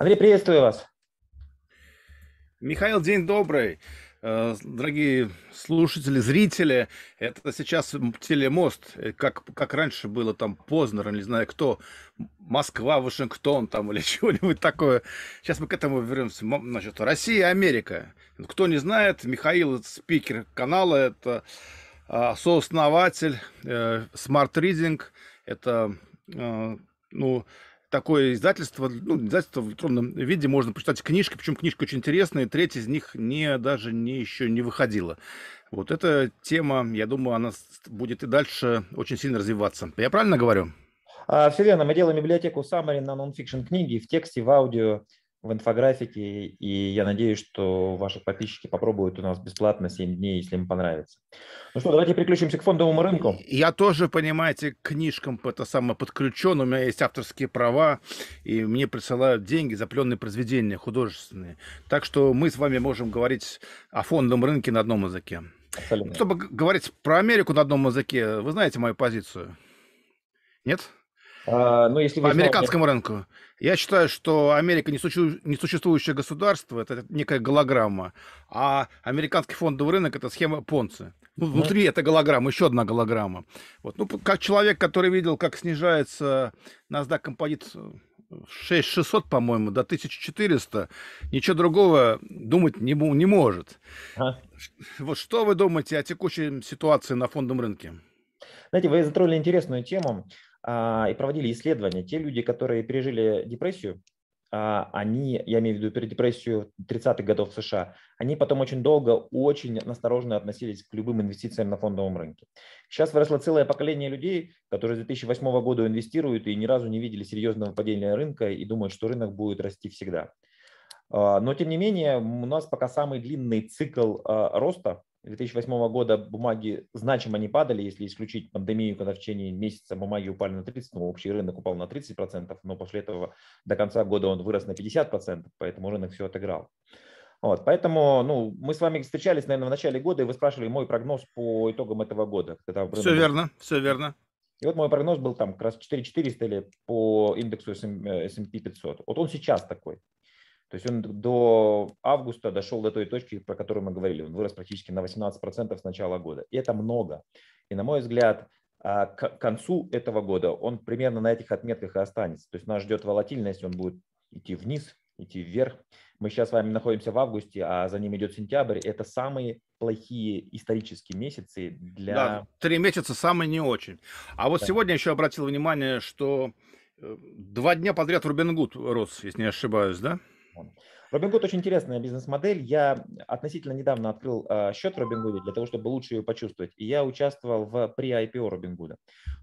Андрей, приветствую вас. Михаил, день добрый. Э, дорогие слушатели, зрители, это сейчас телемост, э, как, как раньше было там Познер, не знаю кто, Москва, Вашингтон там или чего-нибудь такое. Сейчас мы к этому вернемся. Значит, Россия, Америка. Кто не знает, Михаил спикер канала, это а, сооснователь э, Smart Reading, это ну, такое издательство, ну, издательство в электронном виде, можно почитать книжки, причем книжки очень интересные, треть из них не, даже не, еще не выходила. Вот эта тема, я думаю, она будет и дальше очень сильно развиваться. Я правильно говорю? А, все верно. Мы делаем библиотеку Summary на нон-фикшн книги в тексте, в аудио, в инфографике, и я надеюсь, что ваши подписчики попробуют у нас бесплатно 7 дней, если им понравится. Ну что, давайте переключимся к фондовому рынку. Я тоже, понимаете, к книжкам это самое подключен, у меня есть авторские права, и мне присылают деньги за пленные произведения художественные. Так что мы с вами можем говорить о фондовом рынке на одном языке. Абсолютно. Чтобы говорить про Америку на одном языке, вы знаете мою позицию? Нет? А, ну, если По американскому рынку. Я считаю, что Америка несуществующее государство, это некая голограмма, а американский фондовый рынок это схема Понци. Ну, внутри это голограмма, еще одна голограмма. Вот. Ну, как человек, который видел, как снижается NASDAQ композит 6600, по-моему, до 1400, ничего другого думать не, не может. А? Вот что вы думаете о текущей ситуации на фондовом рынке? Знаете, вы затронули интересную тему. А, и проводили исследования. Те люди, которые пережили депрессию, а, они, я имею в виду депрессию 30-х годов США, они потом очень долго, очень настороженно относились к любым инвестициям на фондовом рынке. Сейчас выросло целое поколение людей, которые с 2008 года инвестируют и ни разу не видели серьезного падения рынка и думают, что рынок будет расти всегда. А, но, тем не менее, у нас пока самый длинный цикл роста 2008 года бумаги значимо не падали, если исключить пандемию, когда в течение месяца бумаги упали на 30, ну, общий рынок упал на 30%, но после этого до конца года он вырос на 50%, поэтому рынок все отыграл. Вот, поэтому ну, мы с вами встречались, наверное, в начале года, и вы спрашивали мой прогноз по итогам этого года. Когда все верно, все верно. И вот мой прогноз был там как раз 4400 или по индексу S&P 500. Вот он сейчас такой. То есть он до августа дошел до той точки, про которую мы говорили. Он вырос практически на 18% с начала года. И это много. И на мой взгляд, а, к концу этого года он примерно на этих отметках и останется. То есть нас ждет волатильность, он будет идти вниз, идти вверх. Мы сейчас с вами находимся в августе, а за ним идет сентябрь. Это самые плохие исторические месяцы для... Да, три месяца самые не очень. А вот да. сегодня еще обратил внимание, что э, два дня подряд Рубингуд рос, если не ошибаюсь, да? Robinhood очень интересная бизнес-модель. Я относительно недавно открыл э, счет Robinhood для того, чтобы лучше ее почувствовать. И я участвовал в pre-IPO Robinhood.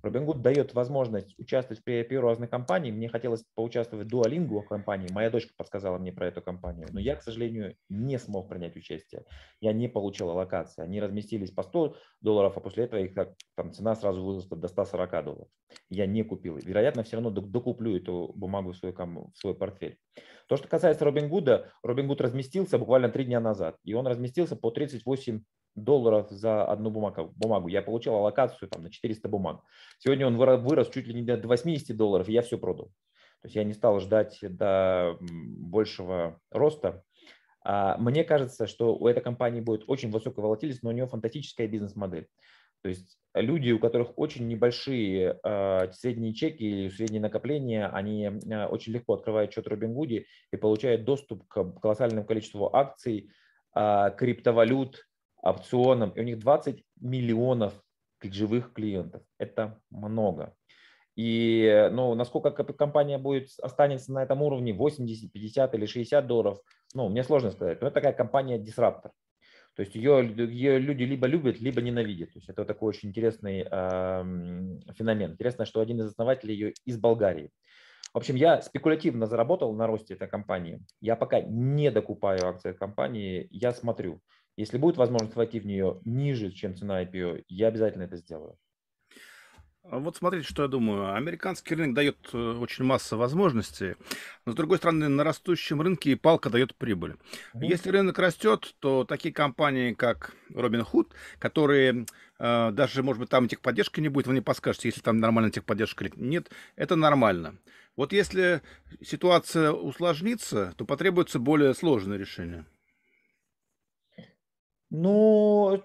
Robinhood дает возможность участвовать в pre-IPO разных компаний. Мне хотелось поучаствовать в Duolingo компании. Моя дочка подсказала мне про эту компанию. Но я, к сожалению, не смог принять участие. Я не получил аллокации. Они разместились по 100 долларов, а после этого их там, цена сразу выросла до 140 долларов. Я не купил. Вероятно, все равно докуплю эту бумагу в свой, в свой портфель. То, что касается Робин Гуда, Робин Гуд разместился буквально три дня назад, и он разместился по 38 долларов за одну бумагу. бумагу. Я получил аллокацию там, на 400 бумаг. Сегодня он вырос чуть ли не до 80 долларов, и я все продал. То есть я не стал ждать до большего роста. А мне кажется, что у этой компании будет очень высокая волатильность, но у нее фантастическая бизнес-модель. То есть люди, у которых очень небольшие э, средние чеки или средние накопления, они э, очень легко открывают счет Robinhood и получают доступ к колоссальному количеству акций, э, криптовалют, опционам. И у них 20 миллионов живых клиентов. Это много. И ну, насколько компания будет останется на этом уровне 80, 50 или 60 долларов, ну, мне сложно сказать. Но это такая компания-дисраптор. То есть ее, ее люди либо любят, либо ненавидят. То есть это такой очень интересный э, феномен. Интересно, что один из основателей ее из Болгарии. В общем, я спекулятивно заработал на росте этой компании. Я пока не докупаю акции компании, я смотрю. Если будет возможность войти в нее ниже, чем цена IPO, я обязательно это сделаю. А вот смотрите, что я думаю. Американский рынок дает э, очень массу возможностей, но с другой стороны, на растущем рынке и палка дает прибыль. Мгм. Если рынок растет, то такие компании, как Robinhood, которые э, даже, может быть, там техподдержки не будет, вы не подскажете, если там нормальная техподдержка или нет, это нормально. Вот если ситуация усложнится, то потребуется более сложное решение. Ну,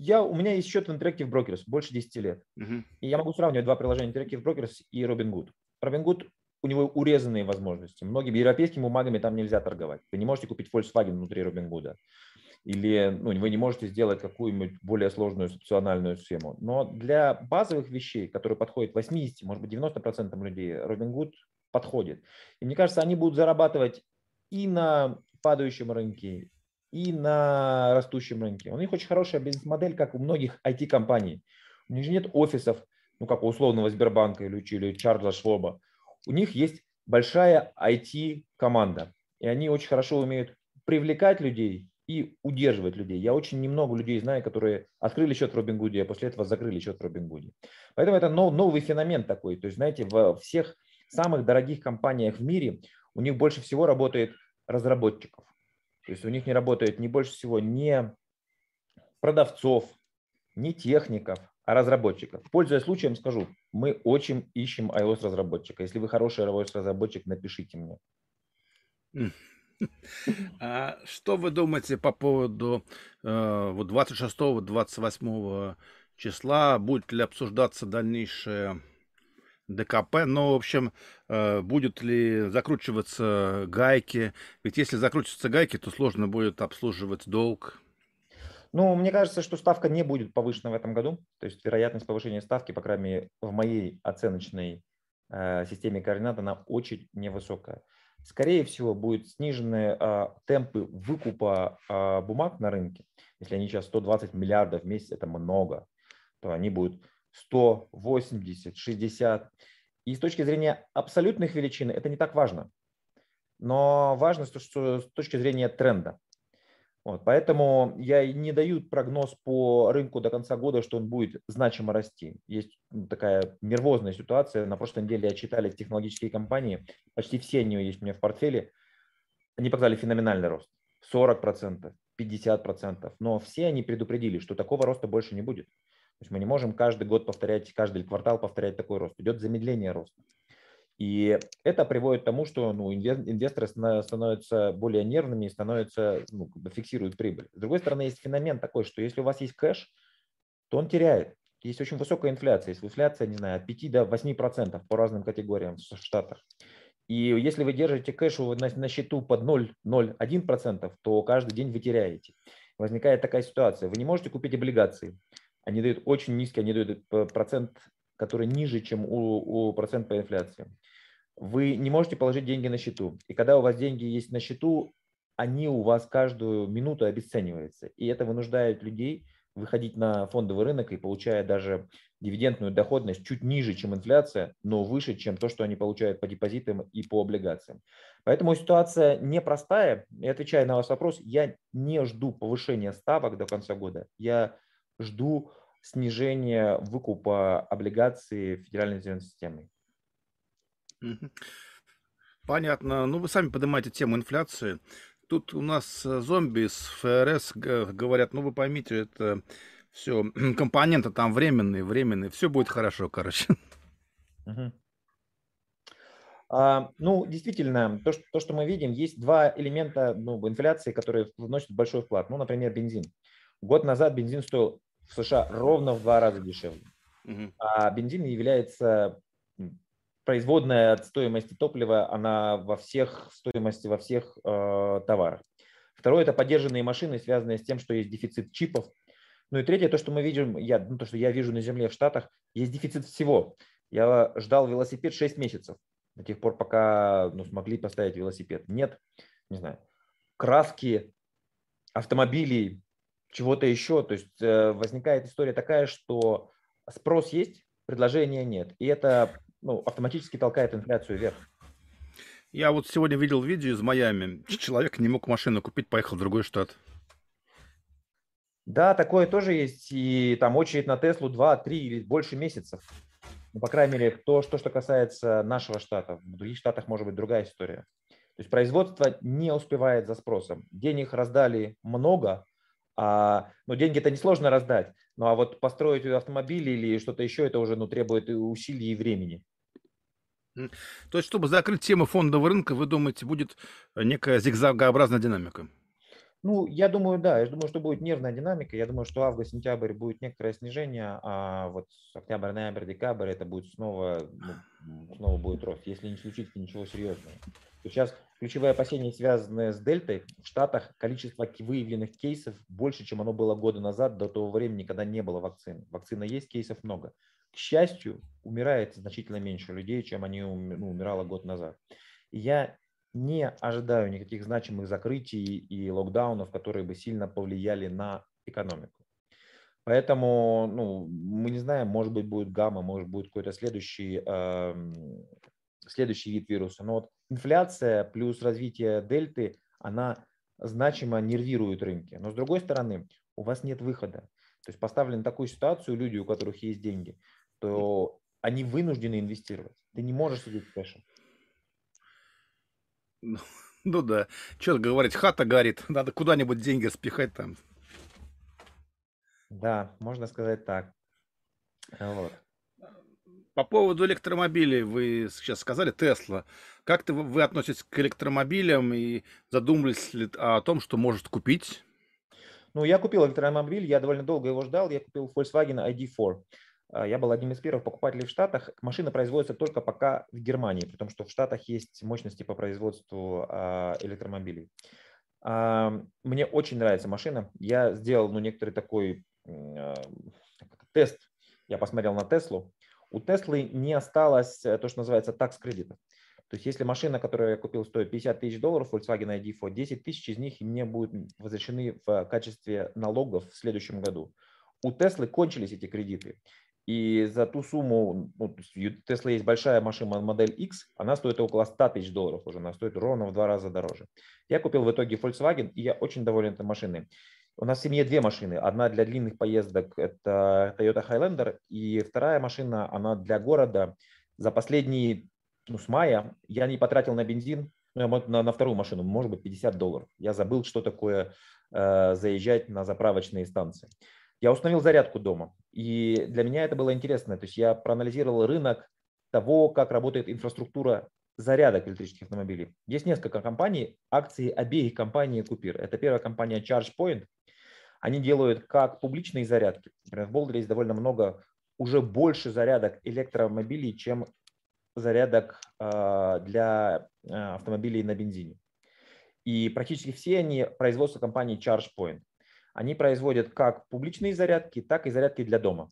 я, у меня есть счет в Interactive Brokers больше 10 лет. Мгм. И я могу сравнивать два приложения Interactive Brokers и Robinhood. Robinhood у него урезанные возможности. Многими европейскими бумагами там нельзя торговать. Вы не можете купить Volkswagen внутри Robinhood. Или ну, вы не можете сделать какую-нибудь более сложную социальную схему. Но для базовых вещей, которые подходят 80, может быть 90% людей, Robinhood подходит. И мне кажется, они будут зарабатывать и на падающем рынке, и на растущем рынке. У них очень хорошая бизнес-модель, как у многих IT-компаний. У них же нет офисов, ну как у условного Сбербанка или, или Чарльза Швоба. У них есть большая IT-команда, и они очень хорошо умеют привлекать людей и удерживать людей. Я очень немного людей знаю, которые открыли счет в Робингуде, а после этого закрыли счет в Робингуде. Поэтому это новый феномен такой. То есть, знаете, во всех самых дорогих компаниях в мире у них больше всего работает разработчиков. То есть у них не работает не больше всего не продавцов, не техников, а разработчиков. Пользуясь случаем, скажу, мы очень ищем iOS-разработчика. Если вы хороший iOS-разработчик, напишите мне. А что вы думаете по поводу э, вот 26-28 числа? Будет ли обсуждаться дальнейшее ДКП? Ну, в общем, э, будет ли закручиваться гайки? Ведь если закрутятся гайки, то сложно будет обслуживать долг. Ну, мне кажется, что ставка не будет повышена в этом году. То есть вероятность повышения ставки, по крайней мере, в моей оценочной э, системе координат, она очень невысокая. Скорее всего, будут снижены э, темпы выкупа э, бумаг на рынке. Если они сейчас 120 миллиардов в месяц, это много, то они будут 100, 80, 60. И с точки зрения абсолютных величин это не так важно. Но важно, что с точки зрения тренда. Вот, поэтому я не даю прогноз по рынку до конца года, что он будет значимо расти. Есть ну, такая нервозная ситуация. На прошлой неделе отчитали технологические компании. Почти все они есть у меня в портфеле. Они показали феноменальный рост. 40%, 50%. Но все они предупредили, что такого роста больше не будет. То есть мы не можем каждый год повторять, каждый квартал повторять такой рост. Идет замедление роста. И это приводит к тому, что ну, инвесторы становятся более нервными и становятся, ну, фиксируют прибыль. С другой стороны, есть феномен такой, что если у вас есть кэш, то он теряет. Есть очень высокая инфляция. Есть инфляция, не знаю, от 5 до 8 процентов по разным категориям в Штатах. И если вы держите кэш на, счету под 0,01 процентов, то каждый день вы теряете. Возникает такая ситуация. Вы не можете купить облигации они дают очень низкий, они дают процент, который ниже, чем у, у процент по инфляции. Вы не можете положить деньги на счету. И когда у вас деньги есть на счету, они у вас каждую минуту обесцениваются. И это вынуждает людей выходить на фондовый рынок и получая даже дивидендную доходность чуть ниже, чем инфляция, но выше, чем то, что они получают по депозитам и по облигациям. Поэтому ситуация непростая. И отвечая на ваш вопрос, я не жду повышения ставок до конца года. Я жду снижения выкупа облигаций Федеральной резервной системы. Понятно. Ну, вы сами поднимаете тему инфляции. Тут у нас э, зомби с ФРС говорят, ну, вы поймите, это все компоненты там временные, временные, все будет хорошо, короче. Угу. А, ну, действительно, то что, то, что мы видим, есть два элемента ну, инфляции, которые вносят большой вклад. Ну, например, бензин. Год назад бензин стоил в США ровно в два раза дешевле. Угу. А бензин является производная от стоимости топлива, она во всех стоимости, во всех э, товарах. Второе – это поддержанные машины, связанные с тем, что есть дефицит чипов. Ну и третье, то, что мы видим, я, ну, то, что я вижу на земле в Штатах, есть дефицит всего. Я ждал велосипед 6 месяцев, до тех пор, пока ну, смогли поставить велосипед. Нет, не знаю, краски, автомобилей, чего-то еще. То есть э, возникает история такая, что спрос есть, предложения нет. И это ну, автоматически толкает инфляцию вверх. Я вот сегодня видел видео из Майами. Человек не мог машину купить, поехал в другой штат. Да, такое тоже есть. И там очередь на Теслу 2, 3 или больше месяцев. Ну, по крайней мере, то, что, что касается нашего штата. В других штатах может быть другая история. То есть производство не успевает за спросом. Денег раздали много, а, ну, деньги это несложно раздать. Ну, а вот построить автомобиль или что-то еще, это уже ну, требует усилий и времени. То есть, чтобы закрыть тему фондового рынка, вы думаете, будет некая зигзагообразная динамика? Ну, я думаю, да. Я думаю, что будет нервная динамика. Я думаю, что август-сентябрь будет некоторое снижение, а вот октябрь, ноябрь, декабрь это будет снова, ну, снова будет рост, если не случится ничего серьезного. Сейчас ключевые опасения, связанные с дельтой, в Штатах количество выявленных кейсов больше, чем оно было года назад, до того времени, когда не было вакцины. Вакцина есть, кейсов много. К счастью, умирает значительно меньше людей, чем они ну, умирало год назад. Я не ожидаю никаких значимых закрытий и локдаунов, которые бы сильно повлияли на экономику. Поэтому ну, мы не знаем, может быть, будет гамма, может, будет какой-то следующий, э, следующий вид вируса. Но вот инфляция плюс развитие дельты, она значимо нервирует рынки. Но с другой стороны, у вас нет выхода. То есть поставлен такую ситуацию люди, у которых есть деньги, то они вынуждены инвестировать. Ты не можешь сидеть в кэше. Ну, ну да. Что говорить, хата горит, надо куда-нибудь деньги спихать там. Да, можно сказать так. Вот. По поводу электромобилей, вы сейчас сказали Тесла. Как ты, вы относитесь к электромобилям и задумались ли о том, что может купить? Ну, я купил электромобиль, я довольно долго его ждал. Я купил Volkswagen ID4. А, я был одним из первых покупателей в Штатах. Машина производится только пока в Германии, потому что в Штатах есть мощности по производству а, электромобилей. А, мне очень нравится машина. Я сделал ну, некоторый такой тест. Я посмотрел на Теслу. У Теслы не осталось э, то, что называется такс-кредита. То есть если машина, которую я купил, стоит 50 тысяч долларов, Volkswagen ID4, 10 тысяч из них мне будут возвращены в качестве налогов в следующем году. У Теслы кончились эти кредиты. И за ту сумму, ну, у Tesla есть большая машина модель X, она стоит около 100 тысяч долларов уже, она стоит ровно в два раза дороже. Я купил в итоге Volkswagen, и я очень доволен этой машиной. У нас в семье две машины. Одна для длинных поездок – это Toyota Highlander, и вторая машина, она для города. За последние, ну, с мая я не потратил на бензин, ну, на, на вторую машину, может быть, 50 долларов. Я забыл, что такое э, заезжать на заправочные станции. Я установил зарядку дома, и для меня это было интересно. То есть я проанализировал рынок того, как работает инфраструктура зарядок электрических автомобилей. Есть несколько компаний, акции обеих компаний купир. Это первая компания ChargePoint. Они делают как публичные зарядки. Например, в Болдере есть довольно много, уже больше зарядок электромобилей, чем зарядок э, для э, автомобилей на бензине. И практически все они производство компании ChargePoint. Они производят как публичные зарядки, так и зарядки для дома.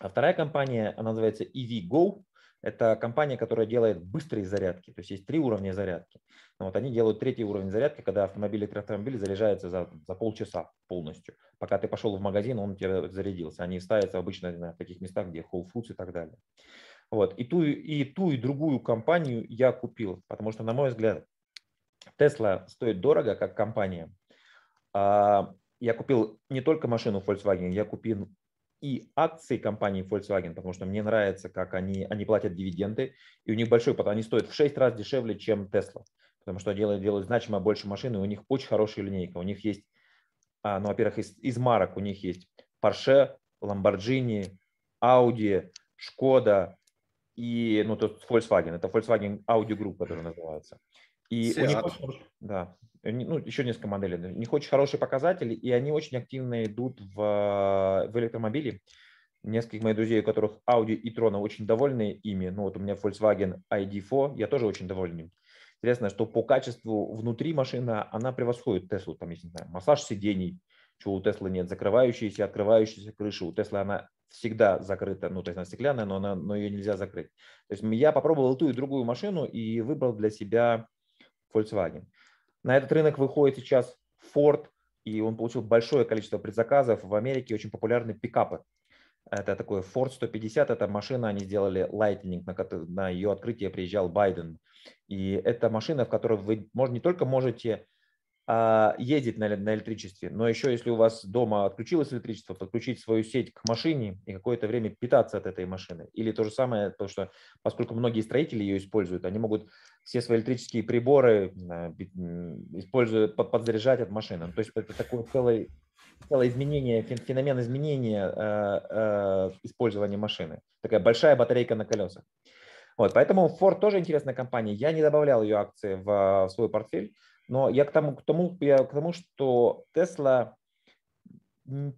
А вторая компания, она называется EVGo. Это компания, которая делает быстрые зарядки. То есть есть три уровня зарядки. Но вот они делают третий уровень зарядки, когда автомобиль электроавтомобиль заряжается за, за полчаса полностью. Пока ты пошел в магазин, он у тебя зарядился. Они ставятся обычно в таких местах, где Whole Foods и так далее. Вот. И, ту, и ту, и другую компанию я купил, потому что, на мой взгляд, Tesla стоит дорого как компания, а я купил не только машину Volkswagen, я купил и акции компании Volkswagen, потому что мне нравится, как они, они платят дивиденды, и у них большой они стоят в 6 раз дешевле, чем Tesla, потому что делают, делают значимо больше машин, и у них очень хорошая линейка. У них есть, а, ну, во-первых, из, из марок у них есть Porsche, Lamborghini, Audi, Skoda и, ну, тут Volkswagen, это Volkswagen Audi Group, который называется. И Seat. у них да, ну, еще несколько моделей. У них очень хорошие показатели, и они очень активно идут в, в электромобили. Нескольких моих друзей, у которых Audi и Tron очень довольны ими. Ну вот у меня Volkswagen ID4, я тоже очень доволен им. Интересно, что по качеству внутри машина, она превосходит Теслу. Там есть, не знаю, массаж сидений, чего у Теслы нет, закрывающиеся, открывающиеся крыши. У Теслы она всегда закрыта, ну, то есть она стеклянная, но, она, но ее нельзя закрыть. То есть я попробовал ту и другую машину и выбрал для себя Volkswagen. На этот рынок выходит сейчас Ford, и он получил большое количество предзаказов. В Америке очень популярны пикапы. Это такой Ford 150, это машина, они сделали Lightning, на, на ее открытие приезжал Байден. И это машина, в которой вы может, не только можете а, ездить на, на электричестве, но еще если у вас дома отключилось электричество, подключить свою сеть к машине и какое-то время питаться от этой машины. Или то же самое, потому что поскольку многие строители ее используют, они могут все свои электрические приборы используя, подзаряжать от машины. То есть это такое целое, целое изменение, феномен изменения э, использования машины. Такая большая батарейка на колесах. Вот, поэтому Ford тоже интересная компания. Я не добавлял ее акции в свой портфель, но я к тому, к тому, я к тому что Tesla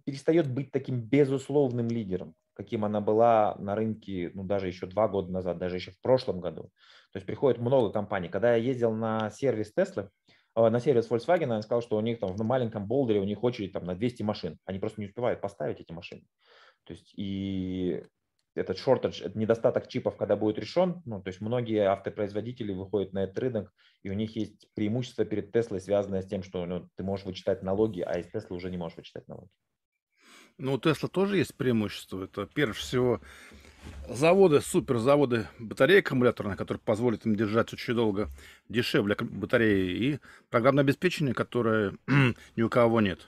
перестает быть таким безусловным лидером, каким она была на рынке, ну, даже еще два года назад, даже еще в прошлом году. То есть приходит много компаний. Когда я ездил на сервис Tesla, э, на сервис Volkswagen, я сказал, что у них там в маленьком болдере у них очередь там на 200 машин. Они просто не успевают поставить эти машины. То есть и этот шортедж, это недостаток чипов, когда будет решен, ну, то есть многие автопроизводители выходят на этот рынок, и у них есть преимущество перед Теслой, связанное с тем, что ну, ты можешь вычитать налоги, а из Теслы уже не можешь вычитать налоги. Ну, у Тесла тоже есть преимущество. Это, прежде всего, заводы, суперзаводы батареи аккумуляторные, которые позволят им держать очень долго дешевле батареи, и программное обеспечение, которое ни у кого нет.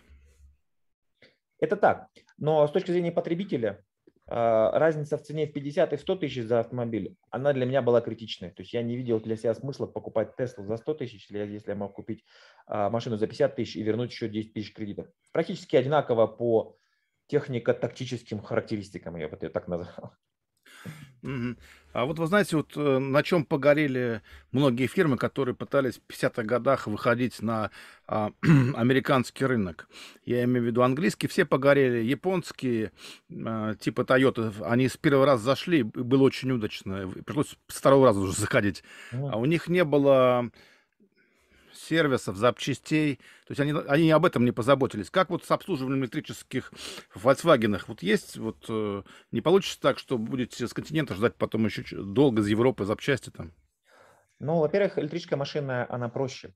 Это так. Но с точки зрения потребителя, разница в цене в 50 и 100 тысяч за автомобиль, она для меня была критичной. То есть я не видел для себя смысла покупать Теслу за 100 тысяч, если я мог купить а, машину за 50 тысяч и вернуть еще 10 тысяч кредитов. Практически одинаково по технико-тактическим характеристикам, я бы это так назвал. А вот вы знаете, вот э, на чем погорели многие фирмы, которые пытались в 50-х годах выходить на а, американский рынок. Я имею в виду английские, все погорели, японские, а, типа Toyota, они с первого раза зашли, было очень удачно. Пришлось с второго раза уже заходить. А у них не было сервисов, запчастей. То есть они, они об этом не позаботились. Как вот с обслуживанием электрических Volkswagen? Вот есть, вот э, не получится так, что будете с континента ждать потом еще долго из Европы запчасти там? Ну, во-первых, электрическая машина, она проще.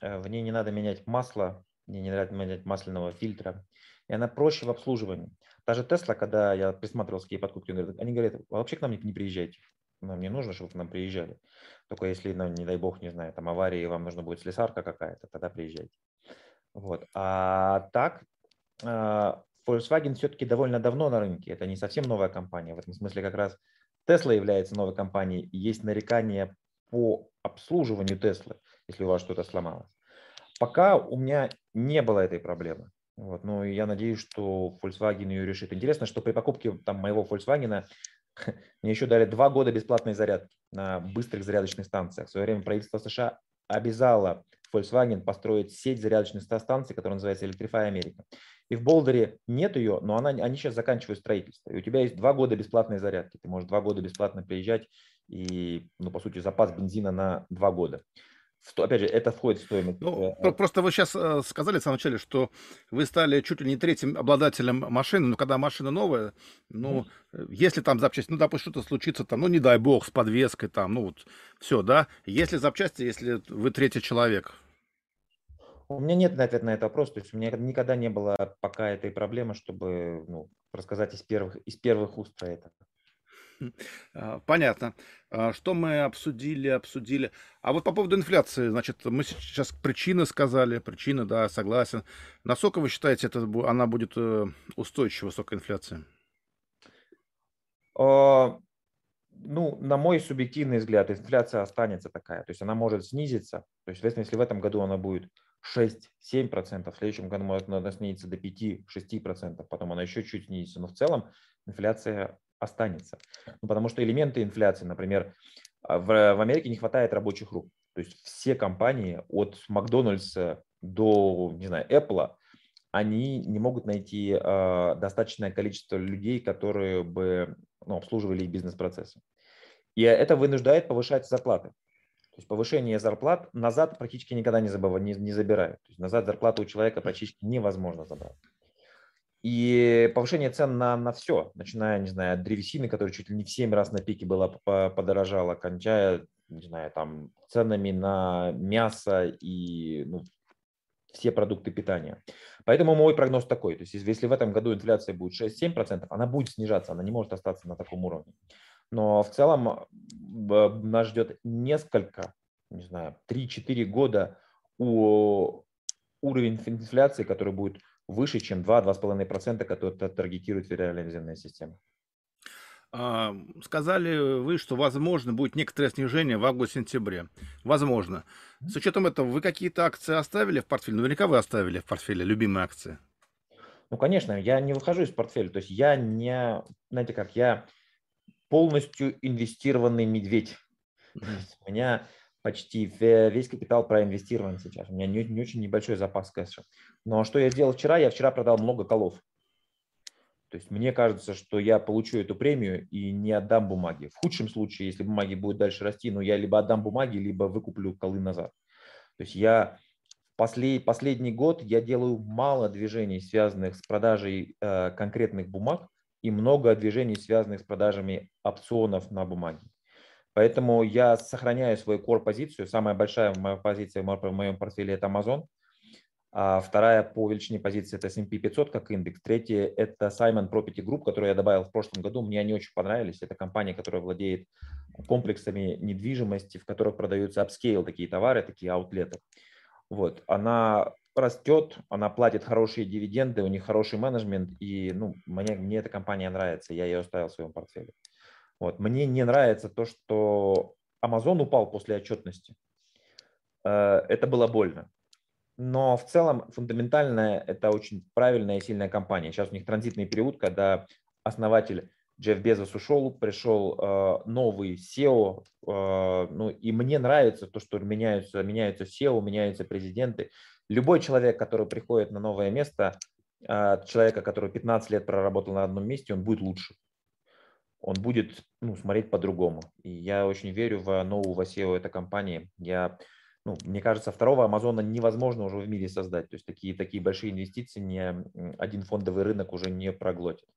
Э, в ней не надо менять масло, мне не надо менять масляного фильтра. И она проще в обслуживании. Даже Тесла, когда я присматривался к ей они говорят, вообще к нам не приезжайте. Нам не нужно, чтобы к нам приезжали. Только если, ну, не дай бог, не знаю, там аварии, вам нужно будет слесарка какая-то, тогда приезжайте. Вот. А так, а, Volkswagen все-таки довольно давно на рынке. Это не совсем новая компания. В этом смысле как раз Tesla является новой компанией. Есть нарекания по обслуживанию Теслы, если у вас что-то сломалось. Пока у меня не было этой проблемы. Вот, но я надеюсь, что Volkswagen ее решит. Интересно, что при покупке там, моего Volkswagen мне еще дали два года бесплатной зарядки на быстрых зарядочных станциях. В свое время правительство США обязало Volkswagen построить сеть зарядочных станций, которая называется Electrify America. И в Болдере нет ее, но она, они сейчас заканчивают строительство. И у тебя есть два года бесплатной зарядки. Ты можешь два года бесплатно приезжать и, ну, по сути, запас бензина на два года опять же, это входит в стоимость. Ну, э, просто вы сейчас э, сказали в самом начале, что вы стали чуть ли не третьим обладателем машины, но когда машина новая, ну, mm. если там запчасти, ну, допустим, что-то случится там, ну, не дай бог, с подвеской там, ну, вот, все, да, если запчасти, если вы третий человек. У меня нет ответа на этот вопрос, то есть у меня никогда не было пока этой проблемы, чтобы, ну, рассказать из первых, из первых уст про это. А, понятно. А, что мы обсудили, обсудили. А вот по поводу инфляции, значит, мы сейчас причины сказали, причины, да, согласен. Насколько вы считаете, это, она будет э, устойчива, высокая инфляция? А, ну, на мой субъективный взгляд, инфляция останется такая. То есть она может снизиться. То есть, если в этом году она будет 6-7%, в следующем году может она снизиться до 5-6%, потом она еще чуть снизится. Но в целом инфляция останется. Ну, потому что элементы инфляции, например, а, в, в Америке не хватает рабочих рук. То есть все компании от Макдональдса до, не знаю, Apple, они не могут найти э, достаточное количество людей, которые бы ну, обслуживали бизнес-процессы. И это вынуждает повышать зарплаты. То есть повышение зарплат назад практически никогда не, забыв, не, не забирают. То есть назад зарплату у человека практически невозможно забрать. И повышение цен на, на все, начиная, не знаю, от древесины, которая чуть ли не в 7 раз на пике была подорожала, кончая, не знаю, там, ценами на мясо и ну, все продукты питания. Поэтому мой прогноз такой, то есть если в этом году инфляция будет 6-7%, она будет снижаться, она не может остаться на таком уровне. Но в целом нас ждет несколько, не знаю, 3-4 года у уровень инфляции, который будет выше, чем 2-2,5%, который таргетирует федеральная резервная система. А, сказали вы, что возможно будет некоторое снижение в августе-сентябре. Возможно. С учетом этого, вы какие-то акции оставили в портфеле? Наверняка вы оставили в портфеле любимые акции. Ну, конечно, я не выхожу из портфеля. То есть я не, знаете как, я полностью инвестированный медведь. У меня почти весь капитал проинвестирован сейчас. У меня не, не очень небольшой запас кэша. Но что я сделал вчера? Я вчера продал много колов. То есть мне кажется, что я получу эту премию и не отдам бумаги. В худшем случае, если бумаги будут дальше расти, ну, я либо отдам бумаги, либо выкуплю колы назад. То есть я послед, последний год я делаю мало движений, связанных с продажей э, конкретных бумаг, и много движений, связанных с продажами опционов на бумаге. Поэтому я сохраняю свою core-позицию. Самая большая моя позиция в моем портфеле – это Amazon. А вторая по величине позиции – это S&P 500 как индекс. Третья – это Simon Property Group, который я добавил в прошлом году. Мне они очень понравились. Это компания, которая владеет комплексами недвижимости, в которых продаются upscale такие товары, такие аутлеты. Вот. Она растет, она платит хорошие дивиденды, у них хороший менеджмент, и ну, мне, мне эта компания нравится, я ее оставил в своем портфеле. Вот. Мне не нравится то, что Amazon упал после отчетности. Э, это было больно. Но в целом фундаментально это очень правильная и сильная компания. Сейчас у них транзитный период, когда основатель Джефф Безос ушел, пришел э, новый SEO, э, ну и мне нравится то, что меняются, меняются SEO, меняются президенты. Любой человек, который приходит на новое место, человека, который 15 лет проработал на одном месте, он будет лучше. Он будет ну, смотреть по-другому. И я очень верю в нового SEO этой компании. Я ну, мне кажется, второго Амазона невозможно уже в мире создать. То есть такие, такие большие инвестиции не, один фондовый рынок уже не проглотит.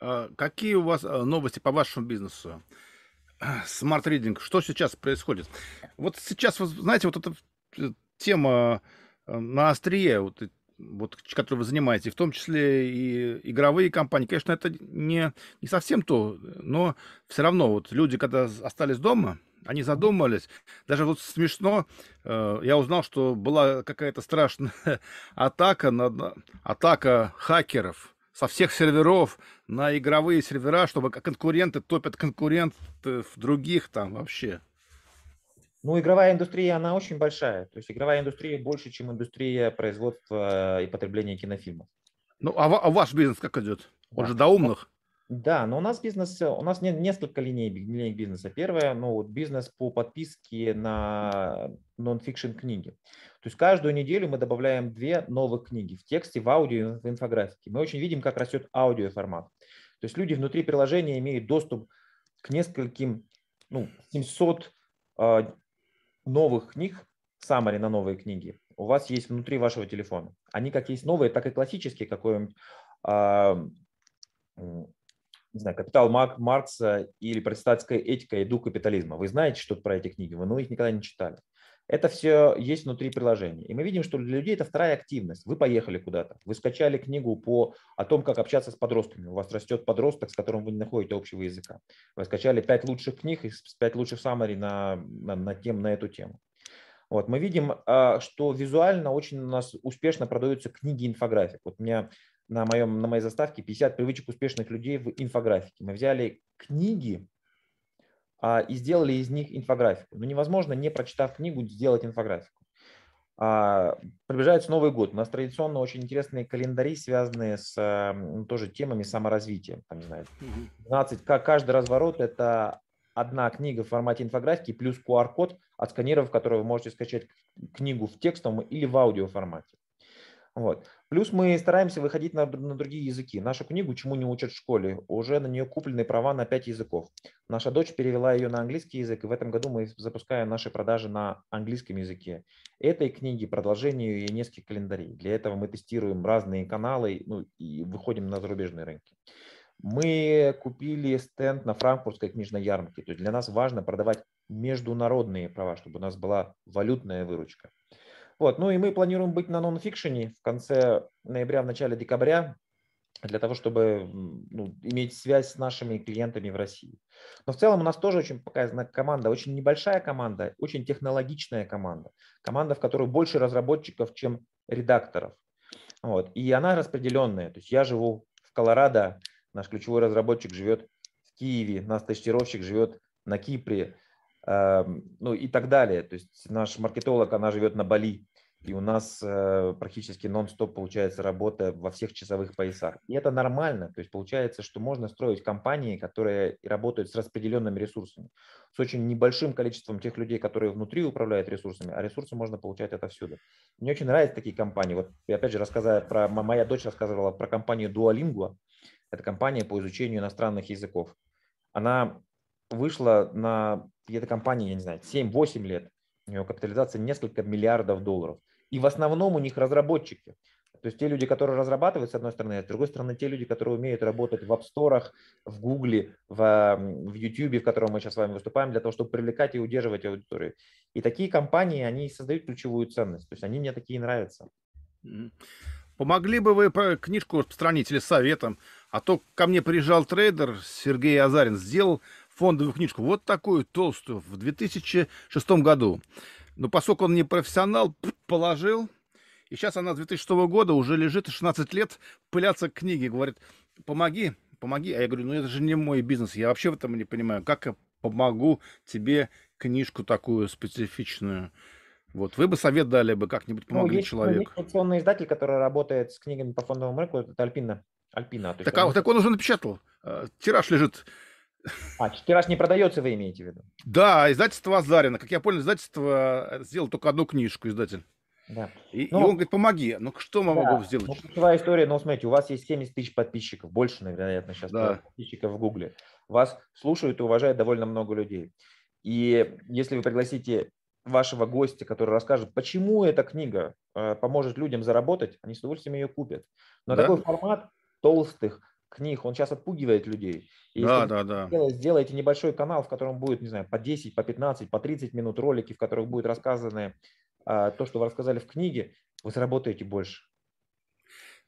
А какие у вас а, новости по вашему бизнесу? Reading, что сейчас происходит? Вот сейчас, знаете, вот эта э, тема э, на острие, вот, вот, которой вы занимаетесь, в том числе и игровые компании, конечно, это не, не совсем то, но все равно вот люди, когда остались дома, они задумались. Даже вот смешно, э, я узнал, что была какая-то страшная атака, на, атака хакеров со всех серверов на игровые сервера, чтобы конкуренты топят конкурентов других там вообще. Ну, игровая индустрия, она очень большая. То есть игровая индустрия больше, чем индустрия производства и потребления кинофильмов. Ну, а, а ваш бизнес как идет? Он же до умных. Да, но у нас бизнес, у нас нет несколько линий, линий бизнеса. Первое, ну вот бизнес по подписке на нон-фикшн книги. То есть каждую неделю мы добавляем две новых книги в тексте, в аудио, в инфографике. Мы очень видим, как растет аудиоформат. То есть люди внутри приложения имеют доступ к нескольким, ну, 700 э, а, новых книг, summary на новые книги. У вас есть внутри вашего телефона. Они как есть новые, так и классические, какой-нибудь э, не знаю, «Капитал Маркса» или «Протестантская этика и дух капитализма». Вы знаете что-то про эти книги, вы ну, их никогда не читали. Это все есть внутри приложения. И мы видим, что для людей это вторая активность. Вы поехали куда-то, вы скачали книгу по, о том, как общаться с подростками. У вас растет подросток, с которым вы не находите общего языка. Вы скачали пять лучших книг и пять лучших саммари на, на, на, тем, на эту тему. Вот, мы видим, а, что визуально очень у нас успешно продаются книги инфографик. Вот у меня на, моем, на моей заставке 50 привычек успешных людей в инфографике. Мы взяли книги и сделали из них инфографику. Но невозможно, не прочитав книгу, сделать инфографику. А, приближается Новый год. У нас традиционно очень интересные календари, связанные с а, тоже темами саморазвития. Там, не знаю, 12, как каждый разворот – это одна книга в формате инфографики плюс QR-код, отсканировав который вы можете скачать книгу в текстовом или в аудио формате. Вот. Плюс мы стараемся выходить на, на другие языки. Нашу книгу «Чему не учат в школе» уже на нее куплены права на 5 языков. Наша дочь перевела ее на английский язык, и в этом году мы запускаем наши продажи на английском языке. Этой книги, продолжение ее несколько календарей. Для этого мы тестируем разные каналы ну, и выходим на зарубежные рынки. Мы купили стенд на франкфуртской книжной ярмарке. То есть для нас важно продавать международные права, чтобы у нас была валютная выручка. Вот. Ну и мы планируем быть на нонфикшене в конце ноября, в начале декабря. для того, чтобы ну, иметь связь с нашими клиентами в России. Но в целом у нас тоже очень показана команда, очень небольшая команда, очень технологичная команда. Команда, в которой больше разработчиков, чем редакторов. Вот. И она распределенная. То есть я живу в Колорадо, наш ключевой разработчик живет в Киеве, наш тестировщик живет на Кипре, ну и так далее. То есть наш маркетолог, она живет на Бали и у нас э, практически нон-стоп получается работа во всех часовых поясах. И это нормально, то есть получается, что можно строить компании, которые работают с распределенными ресурсами, с очень небольшим количеством тех людей, которые внутри управляют ресурсами, а ресурсы можно получать отовсюду. Мне очень нравятся такие компании. Вот я опять же рассказываю про, моя дочь рассказывала про компанию Duolingo, это компания по изучению иностранных языков. Она вышла на, где-то компании, я не знаю, 7-8 лет, у нее капитализация несколько миллиардов долларов. И в основном у них разработчики. То есть те люди, которые разрабатывают, с одной стороны, а с другой стороны, те люди, которые умеют работать в App Store, в Google, в, в YouTube, в котором мы сейчас с вами выступаем, для того, чтобы привлекать и удерживать аудиторию. И такие компании, они создают ключевую ценность. То есть они мне такие нравятся. Помогли бы вы книжку распространить или советом? А то ко мне приезжал трейдер Сергей Азарин, сделал фондовую книжку, вот такую толстую, в 2006 году. Но поскольку он не профессионал, положил. И сейчас она с 2006 года уже лежит 16 лет, пылятся книги. Говорит, помоги, помоги. А я говорю, ну это же не мой бизнес. Я вообще в этом не понимаю. Как я помогу тебе книжку такую специфичную? Вот, вы бы совет дали бы, как-нибудь ну, помогли ну, есть человеку. Информационный издатель, который работает с книгами по фондовому рынку, это Альпина. Альпина. Так, а, он... так он уже напечатал. Э, тираж лежит а, тираж не продается, вы имеете в виду? Да, издательство Азарина. Как я понял, издательство э, сделало только одну книжку, издатель. Да. И, ну, и он говорит, помоги. Ну, что мы да. могу сделать? Ну, ключевая история, ну, смотрите, у вас есть 70 тысяч подписчиков, больше, вероятно, сейчас да. подписчиков в Гугле. Вас слушают и уважают довольно много людей. И если вы пригласите вашего гостя, который расскажет, почему эта книга э, поможет людям заработать, они с удовольствием ее купят. Но да? такой формат толстых, книг, он сейчас отпугивает людей. И да, да, да. Сделаете небольшой канал, в котором будет, не знаю, по 10, по 15, по 30 минут ролики, в которых будет рассказано а, то, что вы рассказали в книге, вы заработаете больше.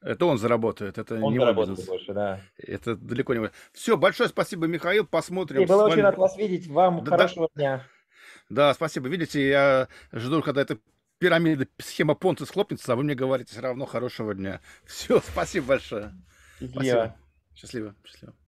Это он заработает, это он не заработает больше, да. Это далеко не Все, большое спасибо, Михаил, посмотрим. И было очень рад вас видеть, вам да, хорошего да. дня. Да, спасибо. Видите, я жду, когда эта пирамида, схема Понта схлопнется, а вы мне говорите все равно хорошего дня. Все, спасибо большое. Спасибо. Счастливо. Счастливо.